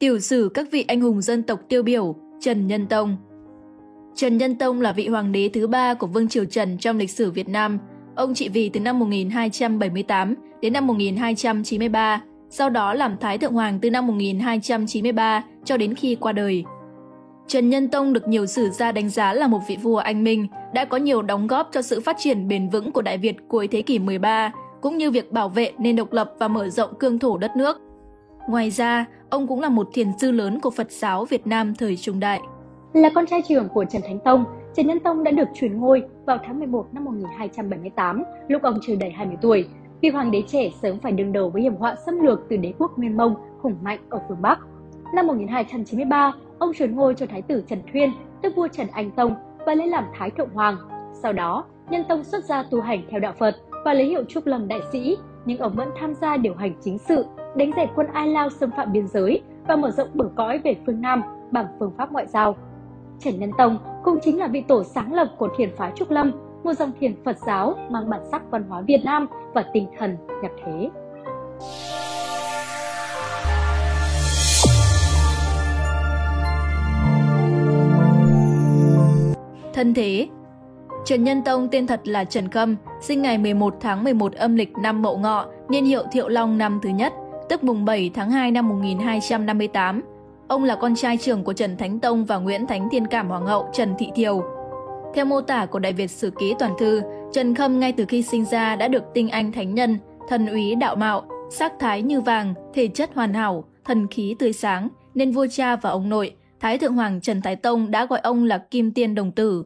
Tiểu sử các vị anh hùng dân tộc tiêu biểu Trần Nhân Tông Trần Nhân Tông là vị hoàng đế thứ ba của Vương Triều Trần trong lịch sử Việt Nam. Ông trị vì từ năm 1278 đến năm 1293, sau đó làm Thái Thượng Hoàng từ năm 1293 cho đến khi qua đời. Trần Nhân Tông được nhiều sử gia đánh giá là một vị vua anh minh, đã có nhiều đóng góp cho sự phát triển bền vững của Đại Việt cuối thế kỷ 13, cũng như việc bảo vệ nền độc lập và mở rộng cương thổ đất nước. Ngoài ra, ông cũng là một thiền sư lớn của Phật giáo Việt Nam thời trung đại. Là con trai trưởng của Trần Thánh Tông, Trần Nhân Tông đã được truyền ngôi vào tháng 11 năm 1278, lúc ông chưa đầy 20 tuổi. Vì hoàng đế trẻ sớm phải đương đầu với hiểm họa xâm lược từ đế quốc Nguyên Mông hùng mạnh ở phương Bắc. Năm 1293, ông truyền ngôi cho thái tử Trần Thuyên, tức vua Trần Anh Tông và lấy làm Thái Thượng Hoàng. Sau đó, Nhân Tông xuất gia tu hành theo đạo Phật và lấy hiệu Trúc Lâm Đại Sĩ, nhưng ông vẫn tham gia điều hành chính sự, đánh dẹp quân Ai Lao xâm phạm biên giới và mở rộng bờ cõi về phương Nam bằng phương pháp ngoại giao. Trần Nhân Tông cũng chính là vị tổ sáng lập của thiền phái Trúc Lâm, một dòng thiền Phật giáo mang bản sắc văn hóa Việt Nam và tinh thần nhập thế. Thân thế Trần Nhân Tông tên thật là Trần Khâm, sinh ngày 11 tháng 11 âm lịch năm Mậu Ngọ, niên hiệu Thiệu Long năm thứ nhất, tức mùng 7 tháng 2 năm 1258. Ông là con trai trưởng của Trần Thánh Tông và Nguyễn Thánh Thiên Cảm Hoàng hậu Trần Thị Thiều. Theo mô tả của Đại Việt Sử Ký Toàn Thư, Trần Khâm ngay từ khi sinh ra đã được tinh anh thánh nhân, thần úy đạo mạo, sắc thái như vàng, thể chất hoàn hảo, thần khí tươi sáng, nên vua cha và ông nội, Thái Thượng Hoàng Trần Thái Tông đã gọi ông là Kim Tiên Đồng Tử.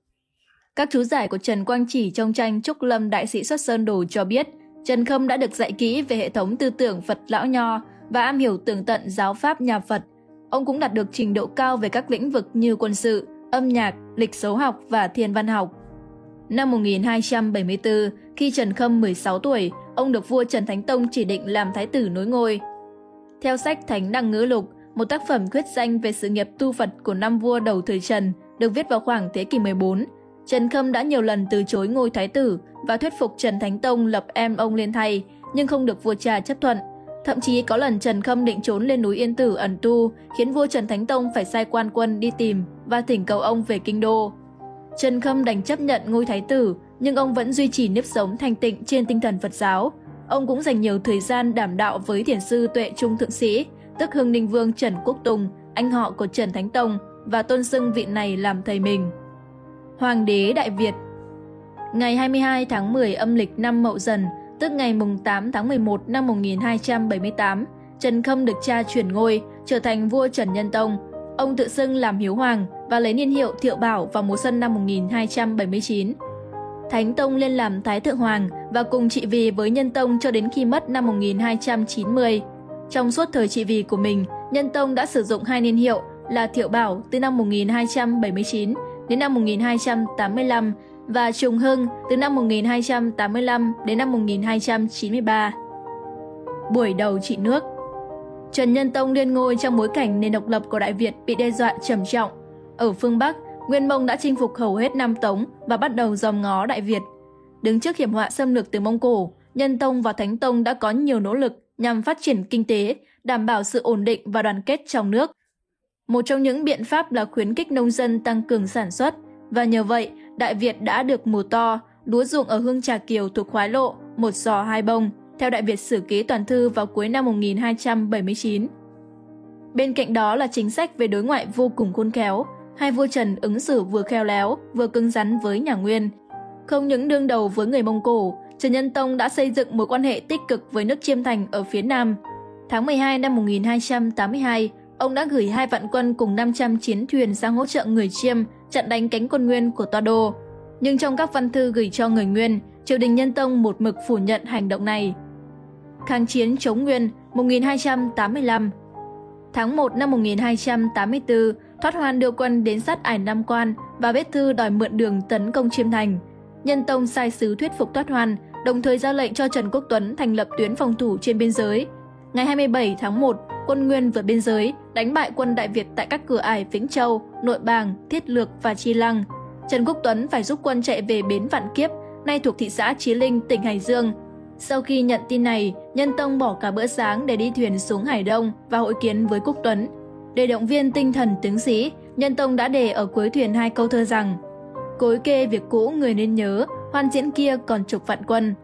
Các chú giải của Trần Quang Chỉ trong tranh Trúc Lâm Đại sĩ xuất Sơn Đồ cho biết, Trần Khâm đã được dạy kỹ về hệ thống tư tưởng Phật Lão Nho và am hiểu tường tận giáo pháp nhà Phật. Ông cũng đạt được trình độ cao về các lĩnh vực như quân sự, âm nhạc, lịch số học và thiên văn học. Năm 1274, khi Trần Khâm 16 tuổi, ông được vua Trần Thánh Tông chỉ định làm thái tử nối ngôi. Theo sách Thánh Đăng Ngữ Lục, một tác phẩm quyết danh về sự nghiệp tu Phật của năm vua đầu thời Trần, được viết vào khoảng thế kỷ 14, Trần Khâm đã nhiều lần từ chối ngôi thái tử và thuyết phục Trần Thánh Tông lập em ông lên thay, nhưng không được vua cha chấp thuận. Thậm chí có lần Trần Khâm định trốn lên núi Yên Tử ẩn tu, khiến vua Trần Thánh Tông phải sai quan quân đi tìm và thỉnh cầu ông về kinh đô. Trần Khâm đành chấp nhận ngôi thái tử, nhưng ông vẫn duy trì nếp sống thanh tịnh trên tinh thần Phật giáo. Ông cũng dành nhiều thời gian đảm đạo với thiền sư Tuệ Trung Thượng Sĩ, tức Hưng Ninh Vương Trần Quốc Tùng, anh họ của Trần Thánh Tông, và tôn xưng vị này làm thầy mình. Hoàng đế Đại Việt Ngày 22 tháng 10 âm lịch năm Mậu Dần, tức ngày mùng 8 tháng 11 năm 1278, Trần Khâm được cha chuyển ngôi, trở thành vua Trần Nhân Tông. Ông tự xưng làm hiếu hoàng và lấy niên hiệu Thiệu Bảo vào mùa xuân năm 1279. Thánh Tông lên làm Thái Thượng Hoàng và cùng trị vì với Nhân Tông cho đến khi mất năm 1290. Trong suốt thời trị vì của mình, Nhân Tông đã sử dụng hai niên hiệu là Thiệu Bảo từ năm 1279 đến năm 1285 và Trùng Hưng từ năm 1285 đến năm 1293. Buổi đầu trị nước Trần Nhân Tông lên ngôi trong bối cảnh nền độc lập của Đại Việt bị đe dọa trầm trọng. Ở phương Bắc, Nguyên Mông đã chinh phục hầu hết Nam Tống và bắt đầu dòm ngó Đại Việt. Đứng trước hiểm họa xâm lược từ Mông Cổ, Nhân Tông và Thánh Tông đã có nhiều nỗ lực nhằm phát triển kinh tế, đảm bảo sự ổn định và đoàn kết trong nước. Một trong những biện pháp là khuyến khích nông dân tăng cường sản xuất, và nhờ vậy, Đại Việt đã được mùa to, lúa ruộng ở Hương Trà Kiều thuộc khoái lộ, một giò hai bông, theo Đại Việt Sử Ký Toàn Thư vào cuối năm 1279. Bên cạnh đó là chính sách về đối ngoại vô cùng khôn khéo, hai vua Trần ứng xử vừa khéo léo, vừa cứng rắn với nhà Nguyên. Không những đương đầu với người Mông Cổ, Trần Nhân Tông đã xây dựng mối quan hệ tích cực với nước Chiêm Thành ở phía Nam. Tháng 12 năm 1282, ông đã gửi hai vạn quân cùng 500 chiến thuyền sang hỗ trợ người Chiêm chặn đánh cánh quân Nguyên của Toa Đô. Nhưng trong các văn thư gửi cho người Nguyên, triều đình Nhân Tông một mực phủ nhận hành động này. Kháng chiến chống Nguyên 1285 Tháng 1 năm 1284, Thoát Hoan đưa quân đến sát ải Nam Quan và viết thư đòi mượn đường tấn công Chiêm Thành. Nhân Tông sai sứ thuyết phục Thoát Hoan, đồng thời ra lệnh cho Trần Quốc Tuấn thành lập tuyến phòng thủ trên biên giới. Ngày 27 tháng 1, quân Nguyên vượt biên giới, đánh bại quân Đại Việt tại các cửa ải Vĩnh Châu, Nội Bàng, Thiết Lược và Chi Lăng. Trần Quốc Tuấn phải giúp quân chạy về bến Vạn Kiếp, nay thuộc thị xã Chí Linh, tỉnh Hải Dương. Sau khi nhận tin này, Nhân Tông bỏ cả bữa sáng để đi thuyền xuống Hải Đông và hội kiến với Quốc Tuấn. Để động viên tinh thần tướng sĩ, Nhân Tông đã đề ở cuối thuyền hai câu thơ rằng Cối kê việc cũ người nên nhớ, hoan diễn kia còn chục vạn quân.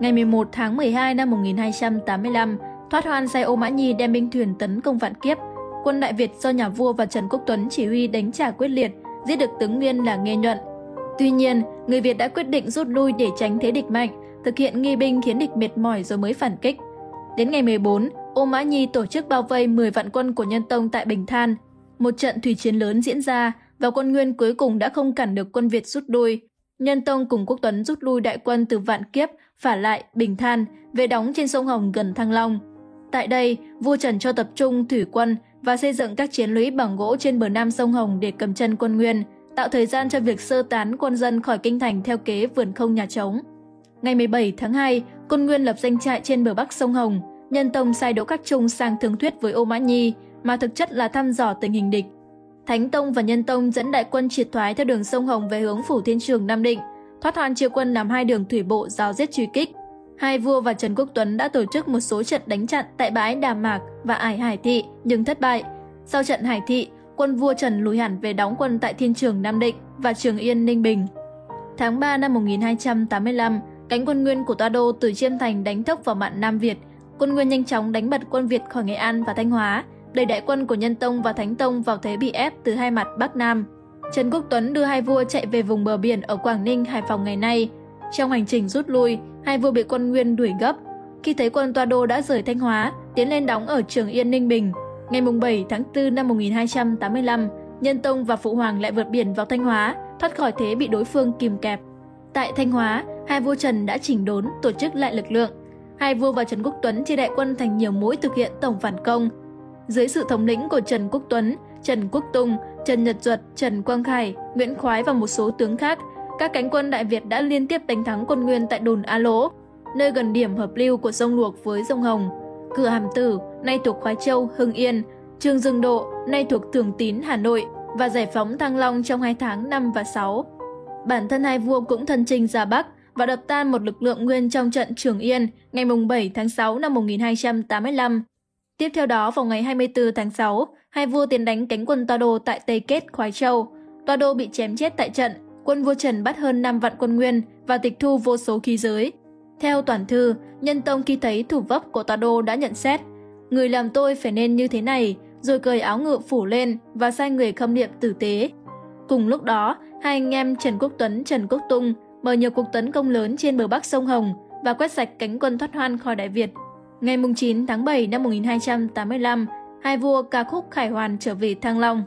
Ngày 11 tháng 12 năm 1285, thoát hoan sai Ô Mã Nhi đem binh thuyền tấn công vạn kiếp. Quân Đại Việt do nhà vua và Trần Quốc Tuấn chỉ huy đánh trả quyết liệt, giết được tướng Nguyên là Nghê Nhuận. Tuy nhiên, người Việt đã quyết định rút lui để tránh thế địch mạnh, thực hiện nghi binh khiến địch mệt mỏi rồi mới phản kích. Đến ngày 14, Ô Mã Nhi tổ chức bao vây 10 vạn quân của Nhân Tông tại Bình Than. Một trận thủy chiến lớn diễn ra và quân Nguyên cuối cùng đã không cản được quân Việt rút lui. Nhân Tông cùng Quốc Tuấn rút lui đại quân từ Vạn Kiếp, phả lại Bình Than, về đóng trên sông Hồng gần Thăng Long. Tại đây, vua Trần cho tập trung thủy quân và xây dựng các chiến lũy bằng gỗ trên bờ nam sông Hồng để cầm chân quân Nguyên, tạo thời gian cho việc sơ tán quân dân khỏi kinh thành theo kế vườn không nhà trống. Ngày 17 tháng 2, quân Nguyên lập danh trại trên bờ bắc sông Hồng, Nhân Tông sai Đỗ Các Trung sang thương thuyết với Ô Mã Nhi, mà thực chất là thăm dò tình hình địch. Thánh Tông và Nhân Tông dẫn đại quân triệt thoái theo đường sông Hồng về hướng Phủ Thiên Trường Nam Định, thoát hoàn chia quân làm hai đường thủy bộ giáo giết truy kích. Hai vua và Trần Quốc Tuấn đã tổ chức một số trận đánh chặn tại bãi Đà Mạc và Ải Hải Thị nhưng thất bại. Sau trận Hải Thị, quân vua Trần lùi hẳn về đóng quân tại Thiên Trường Nam Định và Trường Yên Ninh Bình. Tháng 3 năm 1285, cánh quân Nguyên của Toa Đô từ Chiêm Thành đánh thốc vào mạn Nam Việt. Quân Nguyên nhanh chóng đánh bật quân Việt khỏi Nghệ An và Thanh Hóa, đẩy đại quân của Nhân Tông và Thánh Tông vào thế bị ép từ hai mặt Bắc Nam. Trần Quốc Tuấn đưa hai vua chạy về vùng bờ biển ở Quảng Ninh, Hải Phòng ngày nay. Trong hành trình rút lui, hai vua bị quân Nguyên đuổi gấp. Khi thấy quân Toa Đô đã rời Thanh Hóa, tiến lên đóng ở Trường Yên Ninh Bình, ngày 7 tháng 4 năm 1285, Nhân Tông và Phụ Hoàng lại vượt biển vào Thanh Hóa, thoát khỏi thế bị đối phương kìm kẹp. Tại Thanh Hóa, hai vua Trần đã chỉnh đốn, tổ chức lại lực lượng. Hai vua và Trần Quốc Tuấn chia đại quân thành nhiều mũi thực hiện tổng phản công. Dưới sự thống lĩnh của Trần Quốc Tuấn, Trần Quốc Tung, Trần Nhật Duật, Trần Quang Khải, Nguyễn Khoái và một số tướng khác, các cánh quân Đại Việt đã liên tiếp đánh thắng quân Nguyên tại đồn A Lỗ, nơi gần điểm hợp lưu của sông Luộc với sông Hồng. Cửa Hàm Tử, nay thuộc Khoái Châu, Hưng Yên, Trường Dương Độ, nay thuộc Thường Tín, Hà Nội và giải phóng Thăng Long trong hai tháng 5 và 6. Bản thân hai vua cũng thân chinh ra Bắc và đập tan một lực lượng nguyên trong trận Trường Yên ngày 7 tháng 6 năm 1285. Tiếp theo đó, vào ngày 24 tháng 6, hai vua tiến đánh cánh quân Toa Đô tại Tây Kết, Khoái Châu. Toa Đô bị chém chết tại trận, quân vua Trần bắt hơn 5 vạn quân nguyên và tịch thu vô số khí giới. Theo toàn thư, Nhân Tông khi thấy thủ vấp của tòa Đô đã nhận xét, người làm tôi phải nên như thế này, rồi cởi áo ngựa phủ lên và sai người khâm niệm tử tế. Cùng lúc đó, hai anh em Trần Quốc Tuấn, Trần Quốc Tung mở nhiều cuộc tấn công lớn trên bờ bắc sông Hồng và quét sạch cánh quân thoát hoan khỏi Đại Việt. Ngày 9 tháng 7 năm 1285, hai vua ca khúc khải hoàn trở về Thăng Long.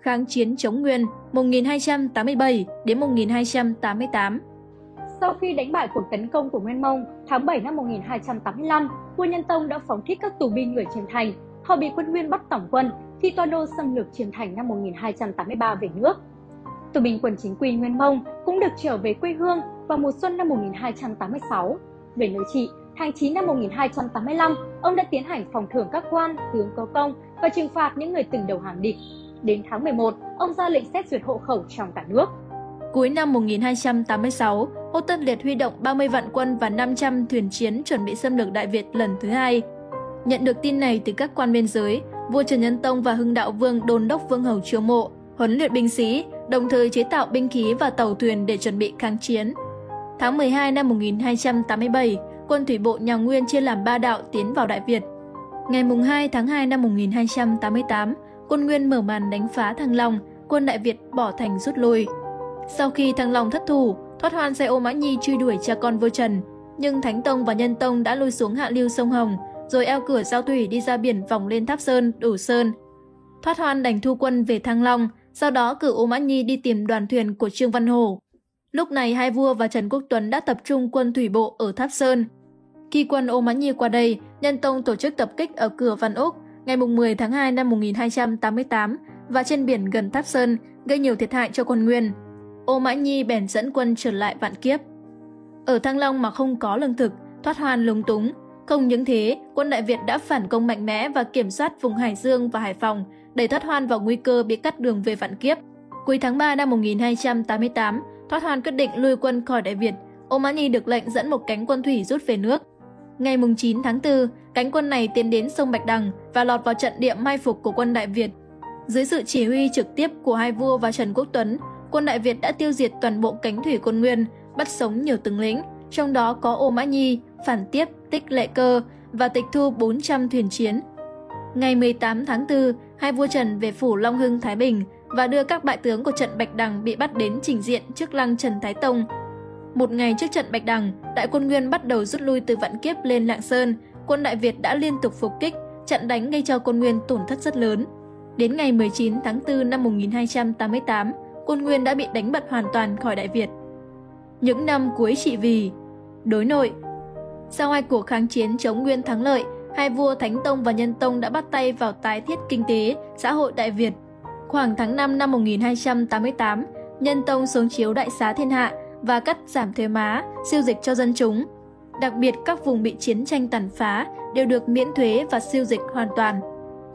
Kháng chiến chống Nguyên 1287 đến 1288 Sau khi đánh bại cuộc tấn công của Nguyên Mông, tháng 7 năm 1285, vua Nhân Tông đã phóng thích các tù binh người Chiêm Thành. Họ bị quân Nguyên bắt tổng quân khi Toa Đô xâm lược Chiêm Thành năm 1283 về nước. Tù binh quân chính quy Nguyên Mông cũng được trở về quê hương vào mùa xuân năm 1286. Về nơi trị, tháng 9 năm 1285, ông đã tiến hành phòng thưởng các quan, tướng có công và trừng phạt những người từng đầu hàng địch. Đến tháng 11, ông ra lệnh xét duyệt hộ khẩu trong cả nước. Cuối năm 1286, Ngô Tân Liệt huy động 30 vạn quân và 500 thuyền chiến chuẩn bị xâm lược Đại Việt lần thứ hai. Nhận được tin này từ các quan biên giới, vua Trần Nhân Tông và Hưng Đạo Vương đôn đốc Vương Hầu chiêu mộ, huấn luyện binh sĩ, đồng thời chế tạo binh khí và tàu thuyền để chuẩn bị kháng chiến. Tháng 12 năm 1287, quân thủy bộ nhà Nguyên chia làm ba đạo tiến vào Đại Việt. Ngày 2 tháng 2 năm 1288, quân Nguyên mở màn đánh phá Thăng Long, quân Đại Việt bỏ thành rút lui. Sau khi Thăng Long thất thủ, thoát hoan xe ô Mã Nhi truy đuổi cha con Vô Trần, nhưng Thánh Tông và Nhân Tông đã lui xuống hạ lưu sông Hồng, rồi eo cửa giao thủy đi ra biển vòng lên Tháp Sơn, Đủ Sơn. Thoát hoan đành thu quân về Thăng Long, sau đó cử ô Mã Nhi đi tìm đoàn thuyền của Trương Văn Hổ. Lúc này hai vua và Trần Quốc Tuấn đã tập trung quân thủy bộ ở Tháp Sơn. Khi quân ô Mã Nhi qua đây, Nhân Tông tổ chức tập kích ở cửa Văn Úc ngày 10 tháng 2 năm 1288 và trên biển gần Tháp Sơn, gây nhiều thiệt hại cho quân Nguyên. Ô Mã Nhi bèn dẫn quân trở lại vạn kiếp. Ở Thăng Long mà không có lương thực, thoát hoan lúng túng. Không những thế, quân Đại Việt đã phản công mạnh mẽ và kiểm soát vùng Hải Dương và Hải Phòng, đẩy thoát hoan vào nguy cơ bị cắt đường về vạn kiếp. Cuối tháng 3 năm 1288, thoát hoan quyết định lui quân khỏi Đại Việt. Ô Mã Nhi được lệnh dẫn một cánh quân thủy rút về nước. Ngày 9 tháng 4, cánh quân này tiến đến sông Bạch Đằng và lọt vào trận địa mai phục của quân Đại Việt. Dưới sự chỉ huy trực tiếp của hai vua và Trần Quốc Tuấn, quân Đại Việt đã tiêu diệt toàn bộ cánh thủy quân Nguyên, bắt sống nhiều tướng lĩnh, trong đó có Ô Mã Nhi, Phản Tiếp, Tích Lệ Cơ và tịch thu 400 thuyền chiến. Ngày 18 tháng 4, hai vua Trần về phủ Long Hưng Thái Bình và đưa các bại tướng của trận Bạch Đằng bị bắt đến trình diện trước lăng Trần Thái Tông. Một ngày trước trận Bạch Đằng, đại quân Nguyên bắt đầu rút lui từ Vạn Kiếp lên Lạng Sơn, quân Đại Việt đã liên tục phục kích, trận đánh gây cho quân Nguyên tổn thất rất lớn. Đến ngày 19 tháng 4 năm 1288, quân Nguyên đã bị đánh bật hoàn toàn khỏi Đại Việt. Những năm cuối trị vì Đối nội Sau hai cuộc kháng chiến chống Nguyên thắng lợi, hai vua Thánh Tông và Nhân Tông đã bắt tay vào tái thiết kinh tế, xã hội Đại Việt. Khoảng tháng 5 năm 1288, Nhân Tông xuống chiếu đại xá thiên hạ và cắt giảm thuế má, siêu dịch cho dân chúng. Đặc biệt các vùng bị chiến tranh tàn phá đều được miễn thuế và siêu dịch hoàn toàn.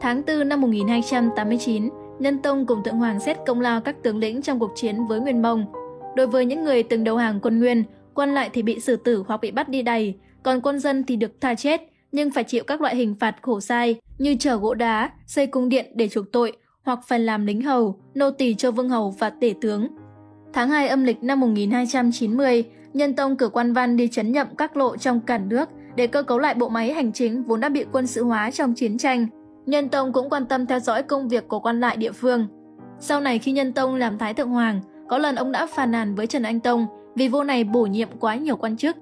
Tháng 4 năm 1289, Nhân Tông cùng Thượng Hoàng xét công lao các tướng lĩnh trong cuộc chiến với Nguyên Mông. Đối với những người từng đầu hàng quân Nguyên, quân lại thì bị xử tử hoặc bị bắt đi đầy, còn quân dân thì được tha chết nhưng phải chịu các loại hình phạt khổ sai như chở gỗ đá, xây cung điện để chuộc tội hoặc phải làm lính hầu, nô tỳ cho vương hầu và tể tướng. Tháng 2 âm lịch năm 1290, Nhân Tông cử quan văn đi chấn nhậm các lộ trong cả nước để cơ cấu lại bộ máy hành chính vốn đã bị quân sự hóa trong chiến tranh. Nhân Tông cũng quan tâm theo dõi công việc của quan lại địa phương. Sau này khi Nhân Tông làm Thái Thượng Hoàng, có lần ông đã phàn nàn với Trần Anh Tông vì vua này bổ nhiệm quá nhiều quan chức.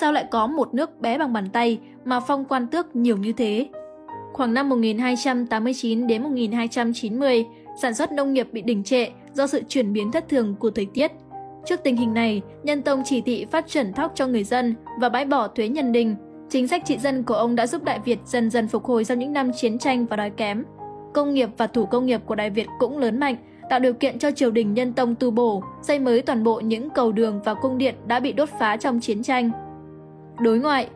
Sao lại có một nước bé bằng bàn tay mà phong quan tước nhiều như thế? Khoảng năm 1289 đến 1290, sản xuất nông nghiệp bị đình trệ do sự chuyển biến thất thường của thời tiết. Trước tình hình này, Nhân Tông chỉ thị phát triển thóc cho người dân và bãi bỏ thuế nhân đình. Chính sách trị dân của ông đã giúp Đại Việt dần dần phục hồi sau những năm chiến tranh và đói kém. Công nghiệp và thủ công nghiệp của Đại Việt cũng lớn mạnh, tạo điều kiện cho triều đình Nhân Tông tu bổ, xây mới toàn bộ những cầu đường và cung điện đã bị đốt phá trong chiến tranh. Đối ngoại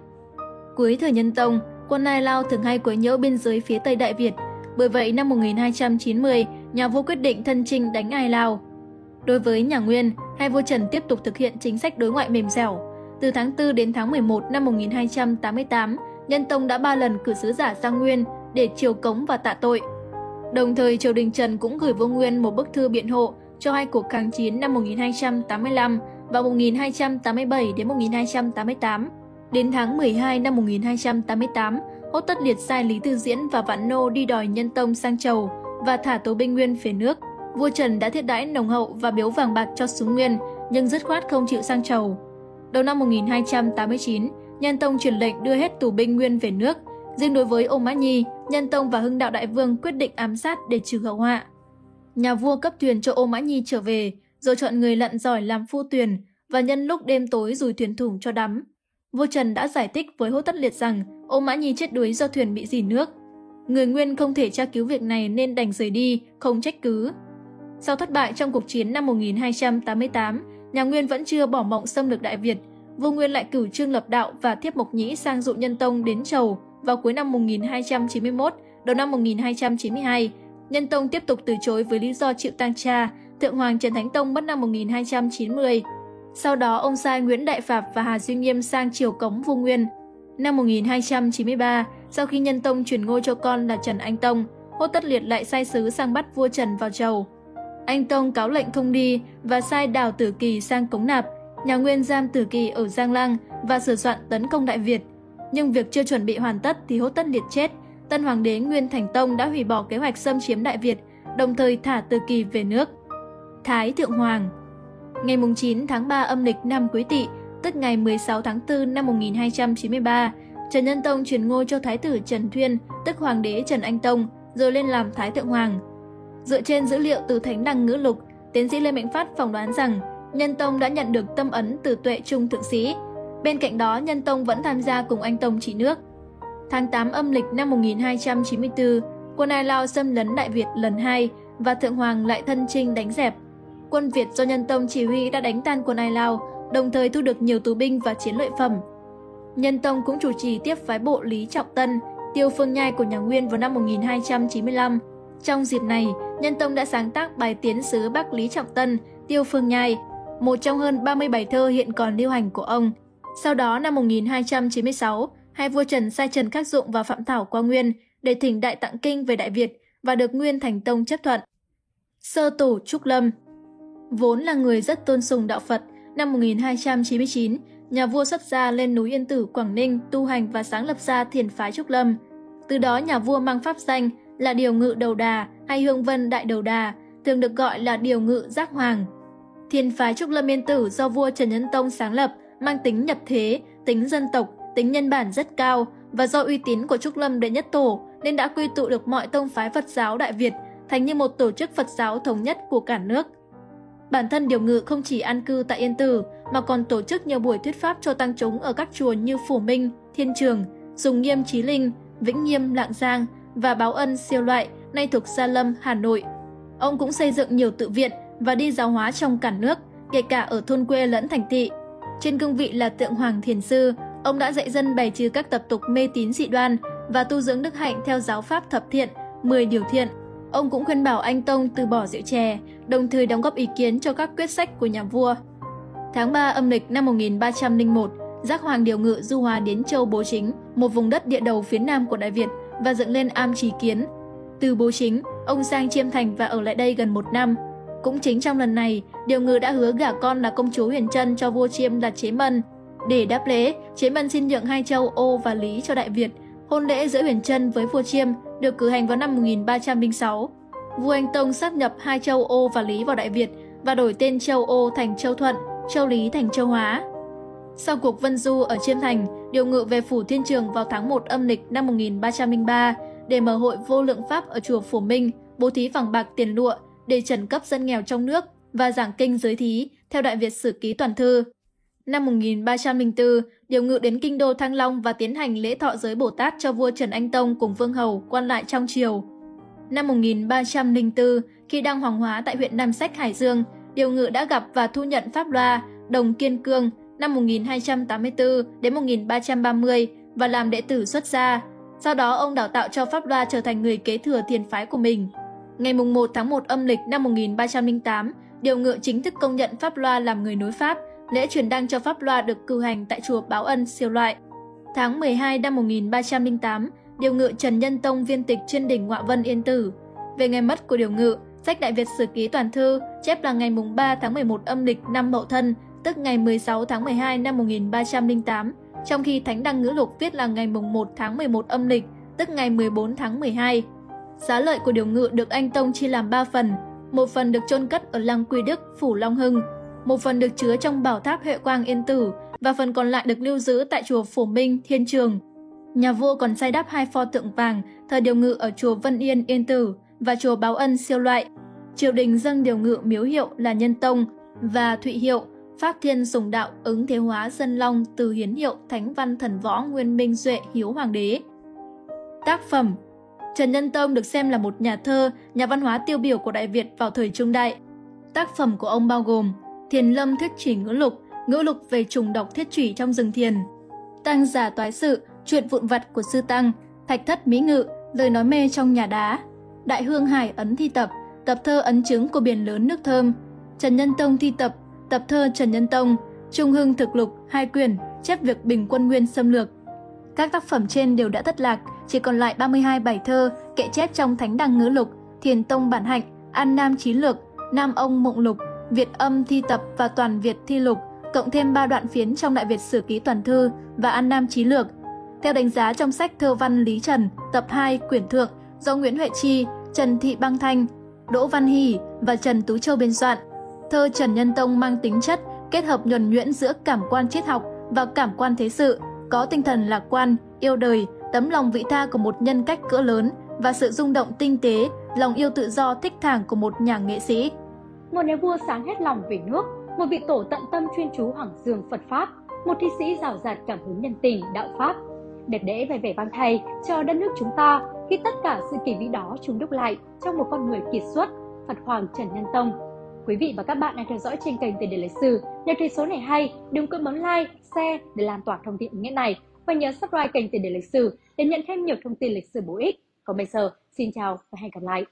Cuối thời Nhân Tông, quân Ai Lao thường hay quấy nhiễu biên giới phía Tây Đại Việt. Bởi vậy, năm 1290, nhà vua quyết định thân chinh đánh Ai Lao. Đối với nhà Nguyên, hai vua Trần tiếp tục thực hiện chính sách đối ngoại mềm dẻo. Từ tháng 4 đến tháng 11 năm 1288, Nhân Tông đã ba lần cử sứ giả sang Nguyên để triều cống và tạ tội. Đồng thời, triều đình Trần cũng gửi vua Nguyên một bức thư biện hộ cho hai cuộc kháng chiến năm 1285 và 1287 đến 1288. Đến tháng 12 năm 1288, Hốt Tất Liệt sai Lý Tư Diễn và Vạn Nô đi đòi Nhân Tông sang Chầu và thả tố binh Nguyên về nước. Vua Trần đã thiết đãi nồng hậu và biếu vàng bạc cho súng Nguyên, nhưng dứt khoát không chịu sang Chầu. Đầu năm 1289, Nhân Tông truyền lệnh đưa hết tù binh Nguyên về nước. Riêng đối với Ô Mã Nhi, Nhân Tông và Hưng Đạo Đại Vương quyết định ám sát để trừ hậu họa. Nhà vua cấp thuyền cho Ô Mã Nhi trở về, rồi chọn người lặn giỏi làm phu thuyền và nhân lúc đêm tối rùi thuyền thủng cho đắm. Vua Trần đã giải thích với Hốt Tất Liệt rằng Ô Mã Nhi chết đuối do thuyền bị dì nước. Người Nguyên không thể tra cứu việc này nên đành rời đi, không trách cứ. Sau thất bại trong cuộc chiến năm 1288, nhà Nguyên vẫn chưa bỏ mộng xâm lược Đại Việt. Vua Nguyên lại cử Trương Lập Đạo và Thiếp Mộc Nhĩ sang dụ nhân tông đến Chầu vào cuối năm 1291, đầu năm 1292. Nhân tông tiếp tục từ chối với lý do chịu tang cha, Thượng Hoàng Trần Thánh Tông mất năm 1290. Sau đó ông sai Nguyễn Đại Phạm và Hà Duy Nghiêm sang triều cống vua Nguyên. Năm 1293, sau khi Nhân Tông chuyển ngôi cho con là Trần Anh Tông, Hốt Tất Liệt lại sai sứ sang bắt vua Trần vào chầu. Anh Tông cáo lệnh không đi và sai Đào Tử Kỳ sang Cống Nạp, nhà Nguyên giam Tử Kỳ ở Giang Lăng và sửa soạn tấn công Đại Việt. Nhưng việc chưa chuẩn bị hoàn tất thì Hốt Tất Liệt chết. Tân Hoàng đế Nguyên Thành Tông đã hủy bỏ kế hoạch xâm chiếm Đại Việt, đồng thời thả Tử Kỳ về nước. Thái Thượng Hoàng Ngày 9 tháng 3 âm lịch năm Quý Tỵ, tức ngày 16 tháng 4 năm 1293, Trần Nhân Tông truyền ngôi cho Thái tử Trần Thuyên, tức Hoàng đế Trần Anh Tông, rồi lên làm Thái Thượng Hoàng. Dựa trên dữ liệu từ Thánh Đăng Ngữ Lục, tiến sĩ Lê Mạnh Phát phỏng đoán rằng Nhân Tông đã nhận được tâm ấn từ tuệ trung thượng sĩ. Bên cạnh đó, Nhân Tông vẫn tham gia cùng anh Tông trị nước. Tháng 8 âm lịch năm 1294, quân Ai Lao xâm lấn Đại Việt lần hai và Thượng Hoàng lại thân chinh đánh dẹp. Quân Việt do Nhân Tông chỉ huy đã đánh tan quân Ai Lao, đồng thời thu được nhiều tù binh và chiến lợi phẩm. Nhân Tông cũng chủ trì tiếp phái bộ Lý Trọng Tân, tiêu phương nhai của nhà Nguyên vào năm 1295. Trong dịp này, Nhân Tông đã sáng tác bài tiến sứ Bắc Lý Trọng Tân, tiêu phương nhai, một trong hơn 30 bài thơ hiện còn lưu hành của ông. Sau đó năm 1296, hai vua Trần sai Trần Khắc Dụng và Phạm Thảo qua Nguyên để thỉnh Đại Tạng Kinh về Đại Việt và được Nguyên Thành Tông chấp thuận. Sơ tổ Trúc Lâm Vốn là người rất tôn sùng đạo Phật, năm 1299, nhà vua xuất gia lên núi Yên Tử, Quảng Ninh tu hành và sáng lập ra thiền phái Trúc Lâm. Từ đó nhà vua mang pháp danh là Điều Ngự Đầu Đà hay Hương Vân Đại Đầu Đà, thường được gọi là Điều Ngự Giác Hoàng. Thiền phái Trúc Lâm Yên Tử do vua Trần Nhân Tông sáng lập, mang tính nhập thế, tính dân tộc, tính nhân bản rất cao và do uy tín của Trúc Lâm Đệ Nhất Tổ nên đã quy tụ được mọi tông phái Phật giáo Đại Việt thành như một tổ chức Phật giáo thống nhất của cả nước. Bản thân Điều Ngự không chỉ an cư tại Yên Tử mà còn tổ chức nhiều buổi thuyết pháp cho tăng chúng ở các chùa như Phủ Minh, Thiên Trường, Dùng Nghiêm Trí Linh, Vĩnh Nghiêm Lạng Giang và Báo Ân Siêu Loại, nay thuộc Gia Lâm, Hà Nội. Ông cũng xây dựng nhiều tự viện và đi giáo hóa trong cả nước, kể cả ở thôn quê lẫn thành thị. Trên cương vị là tượng Hoàng Thiền Sư, ông đã dạy dân bày trừ các tập tục mê tín dị đoan và tu dưỡng đức hạnh theo giáo pháp thập thiện, 10 điều thiện. Ông cũng khuyên bảo anh Tông từ bỏ rượu chè, đồng thời đóng góp ý kiến cho các quyết sách của nhà vua. Tháng 3 âm lịch năm 1301, Giác Hoàng điều ngự du hòa đến châu Bố Chính, một vùng đất địa đầu phía nam của Đại Việt và dựng lên am Trí kiến. Từ Bố Chính, ông sang Chiêm Thành và ở lại đây gần một năm. Cũng chính trong lần này, điều ngự đã hứa gả con là công chúa Huyền Trân cho vua Chiêm là Chế Mân. Để đáp lễ, Chế Mân xin nhượng hai châu Ô và Lý cho Đại Việt. Hôn lễ giữa Huyền Trân với vua Chiêm được cử hành vào năm 1306. Vua Anh Tông sáp nhập hai châu Ô và Lý vào Đại Việt và đổi tên châu Ô thành Châu Thuận, châu Lý thành Châu Hóa. Sau cuộc vân du ở Chiêm Thành, điều ngự về Phủ Thiên Trường vào tháng 1 âm lịch năm 1303 để mở hội vô lượng pháp ở chùa Phổ Minh, bố thí vàng bạc tiền lụa để trần cấp dân nghèo trong nước và giảng kinh giới thí theo Đại Việt Sử Ký Toàn Thư. Năm 1304, điều ngự đến kinh đô Thăng Long và tiến hành lễ thọ giới Bồ Tát cho vua Trần Anh Tông cùng Vương Hầu quan lại trong triều. Năm 1304, khi đang hoàng hóa tại huyện Nam Sách, Hải Dương, điều ngự đã gặp và thu nhận Pháp Loa, Đồng Kiên Cương năm 1284 đến 1330 và làm đệ tử xuất gia. Sau đó ông đào tạo cho Pháp Loa trở thành người kế thừa thiền phái của mình. Ngày 1 tháng 1 âm lịch năm 1308, điều ngự chính thức công nhận Pháp Loa làm người nối Pháp, lễ truyền đăng cho Pháp Loa được cử hành tại chùa Báo Ân siêu loại. Tháng 12 năm 1308, điều ngự Trần Nhân Tông viên tịch trên đỉnh Ngọa Vân Yên Tử. Về ngày mất của điều ngự, sách Đại Việt Sử Ký Toàn Thư chép là ngày mùng 3 tháng 11 âm lịch năm Mậu Thân, tức ngày 16 tháng 12 năm 1308, trong khi Thánh Đăng Ngữ Lục viết là ngày mùng 1 tháng 11 âm lịch, tức ngày 14 tháng 12. Giá lợi của điều ngự được anh Tông chia làm 3 phần, một phần được chôn cất ở lăng Quy Đức, Phủ Long Hưng, một phần được chứa trong bảo tháp Huệ Quang Yên Tử và phần còn lại được lưu giữ tại chùa Phổ Minh, Thiên Trường. Nhà vua còn xây đắp hai pho tượng vàng thờ điều ngự ở chùa Vân Yên, Yên Tử và chùa Báo Ân siêu loại. Triều đình dâng điều ngự miếu hiệu là Nhân Tông và Thụy hiệu Pháp Thiên Sùng Đạo ứng thế hóa dân long từ hiến hiệu Thánh Văn Thần Võ Nguyên Minh Duệ Hiếu Hoàng đế. Tác phẩm Trần Nhân Tông được xem là một nhà thơ, nhà văn hóa tiêu biểu của Đại Việt vào thời Trung Đại. Tác phẩm của ông bao gồm Thiền Lâm Thuyết Chỉ Ngữ Lục, Ngữ Lục về trùng độc thiết chỉ trong rừng thiền, Tăng giả toái sự, chuyện vụn vặt của Sư Tăng, Thạch Thất Mỹ Ngự, lời nói mê trong nhà đá, Đại Hương Hải ấn thi tập, tập thơ ấn chứng của biển lớn nước thơm, Trần Nhân Tông thi tập, tập thơ Trần Nhân Tông, Trung Hưng Thực Lục, hai quyển, chép việc bình quân nguyên xâm lược. Các tác phẩm trên đều đã thất lạc, chỉ còn lại 32 bài thơ, kệ chép trong Thánh Đăng Ngữ Lục, Thiền Tông Bản Hạnh, An Nam Chí Lược, Nam Ông Mộng Lục, Việt Âm Thi Tập và Toàn Việt Thi Lục, cộng thêm 3 đoạn phiến trong Đại Việt Sử Ký Toàn Thư và An Nam Chí Lược. Theo đánh giá trong sách Thơ Văn Lý Trần, tập 2, quyển thượng do Nguyễn Huệ Chi, Trần Thị Băng Thanh, Đỗ Văn Hỷ và Trần Tú Châu biên soạn, thơ Trần Nhân Tông mang tính chất kết hợp nhuần nhuyễn giữa cảm quan triết học và cảm quan thế sự, có tinh thần lạc quan, yêu đời, tấm lòng vị tha của một nhân cách cỡ lớn và sự rung động tinh tế, lòng yêu tự do thích thẳng của một nhà nghệ sĩ. Một nhà vua sáng hết lòng về nước, một vị tổ tận tâm chuyên chú hoàng dương Phật Pháp, một thi sĩ rào rạt cảm hứng nhân tình, đạo Pháp. Đẹp đẽ về vẻ vang thay cho đất nước chúng ta khi tất cả sự kỳ vĩ đó chúng đúc lại trong một con người kiệt xuất, Phật Hoàng Trần Nhân Tông Quý vị và các bạn đang theo dõi trên kênh Tiền đề lịch sử. Nếu thấy số này hay, đừng quên bấm like, share để lan tỏa thông tin ý nghĩa này và nhớ subscribe kênh Tiền đề lịch sử để nhận thêm nhiều thông tin lịch sử bổ ích. Còn bây giờ, xin chào và hẹn gặp lại.